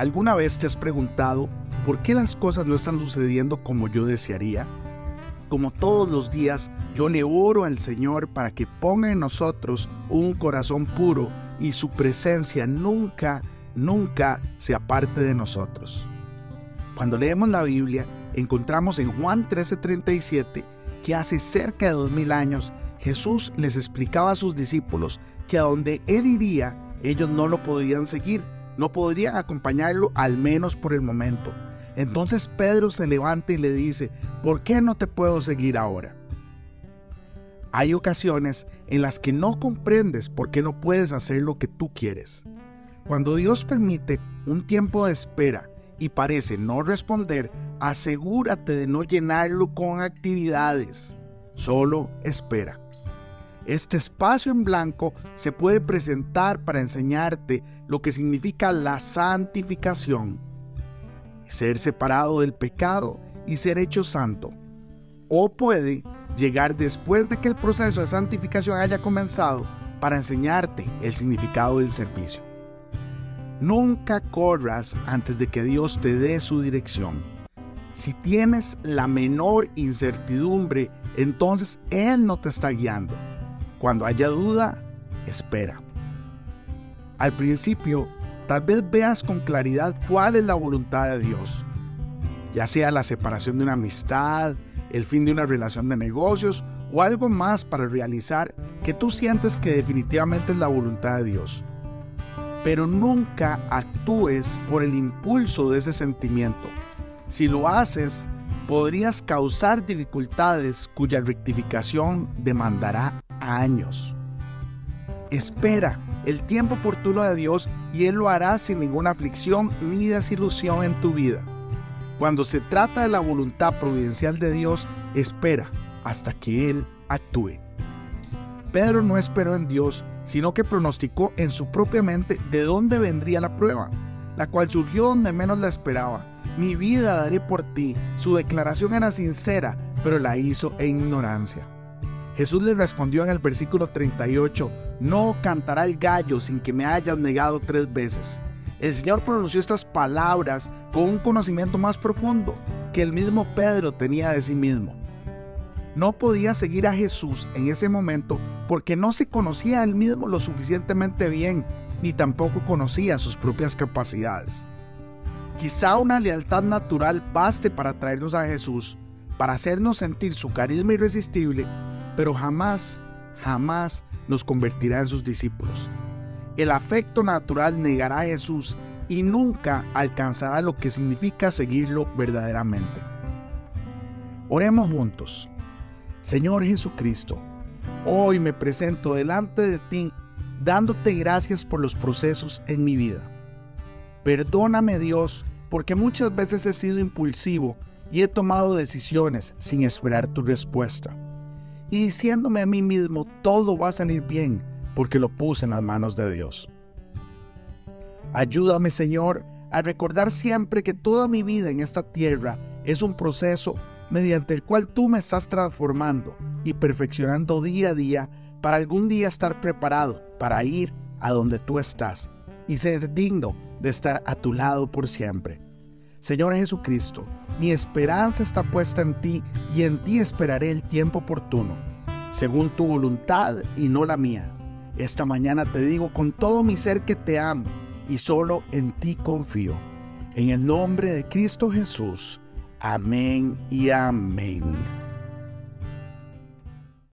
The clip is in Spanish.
¿Alguna vez te has preguntado por qué las cosas no están sucediendo como yo desearía? Como todos los días, yo le oro al Señor para que ponga en nosotros un corazón puro y su presencia nunca, nunca se aparte de nosotros. Cuando leemos la Biblia, encontramos en Juan 13:37 que hace cerca de dos mil años Jesús les explicaba a sus discípulos que a donde Él iría, ellos no lo podían seguir, no podrían acompañarlo al menos por el momento. Entonces Pedro se levanta y le dice, ¿por qué no te puedo seguir ahora? Hay ocasiones en las que no comprendes por qué no puedes hacer lo que tú quieres. Cuando Dios permite un tiempo de espera y parece no responder, asegúrate de no llenarlo con actividades. Solo espera. Este espacio en blanco se puede presentar para enseñarte lo que significa la santificación ser separado del pecado y ser hecho santo. O puede llegar después de que el proceso de santificación haya comenzado para enseñarte el significado del servicio. Nunca corras antes de que Dios te dé su dirección. Si tienes la menor incertidumbre, entonces Él no te está guiando. Cuando haya duda, espera. Al principio tal vez veas con claridad cuál es la voluntad de Dios, ya sea la separación de una amistad, el fin de una relación de negocios o algo más para realizar que tú sientes que definitivamente es la voluntad de Dios. Pero nunca actúes por el impulso de ese sentimiento. Si lo haces, podrías causar dificultades cuya rectificación demandará años. Espera el tiempo oportuno de Dios y Él lo hará sin ninguna aflicción ni desilusión en tu vida. Cuando se trata de la voluntad providencial de Dios, espera hasta que Él actúe. Pedro no esperó en Dios, sino que pronosticó en su propia mente de dónde vendría la prueba, la cual surgió donde menos la esperaba. Mi vida daré por ti. Su declaración era sincera, pero la hizo en ignorancia. Jesús le respondió en el versículo 38, no cantará el gallo sin que me hayas negado tres veces. El Señor pronunció estas palabras con un conocimiento más profundo que el mismo Pedro tenía de sí mismo. No podía seguir a Jesús en ese momento porque no se conocía a él mismo lo suficientemente bien, ni tampoco conocía sus propias capacidades. Quizá una lealtad natural baste para traernos a Jesús, para hacernos sentir su carisma irresistible, pero jamás, jamás nos convertirá en sus discípulos. El afecto natural negará a Jesús y nunca alcanzará lo que significa seguirlo verdaderamente. Oremos juntos. Señor Jesucristo, hoy me presento delante de ti dándote gracias por los procesos en mi vida. Perdóname Dios porque muchas veces he sido impulsivo y he tomado decisiones sin esperar tu respuesta y diciéndome a mí mismo, todo va a salir bien porque lo puse en las manos de Dios. Ayúdame, Señor, a recordar siempre que toda mi vida en esta tierra es un proceso mediante el cual tú me estás transformando y perfeccionando día a día para algún día estar preparado para ir a donde tú estás y ser digno de estar a tu lado por siempre. Señor Jesucristo, mi esperanza está puesta en ti y en ti esperaré el tiempo oportuno, según tu voluntad y no la mía. Esta mañana te digo con todo mi ser que te amo y solo en ti confío. En el nombre de Cristo Jesús. Amén y amén.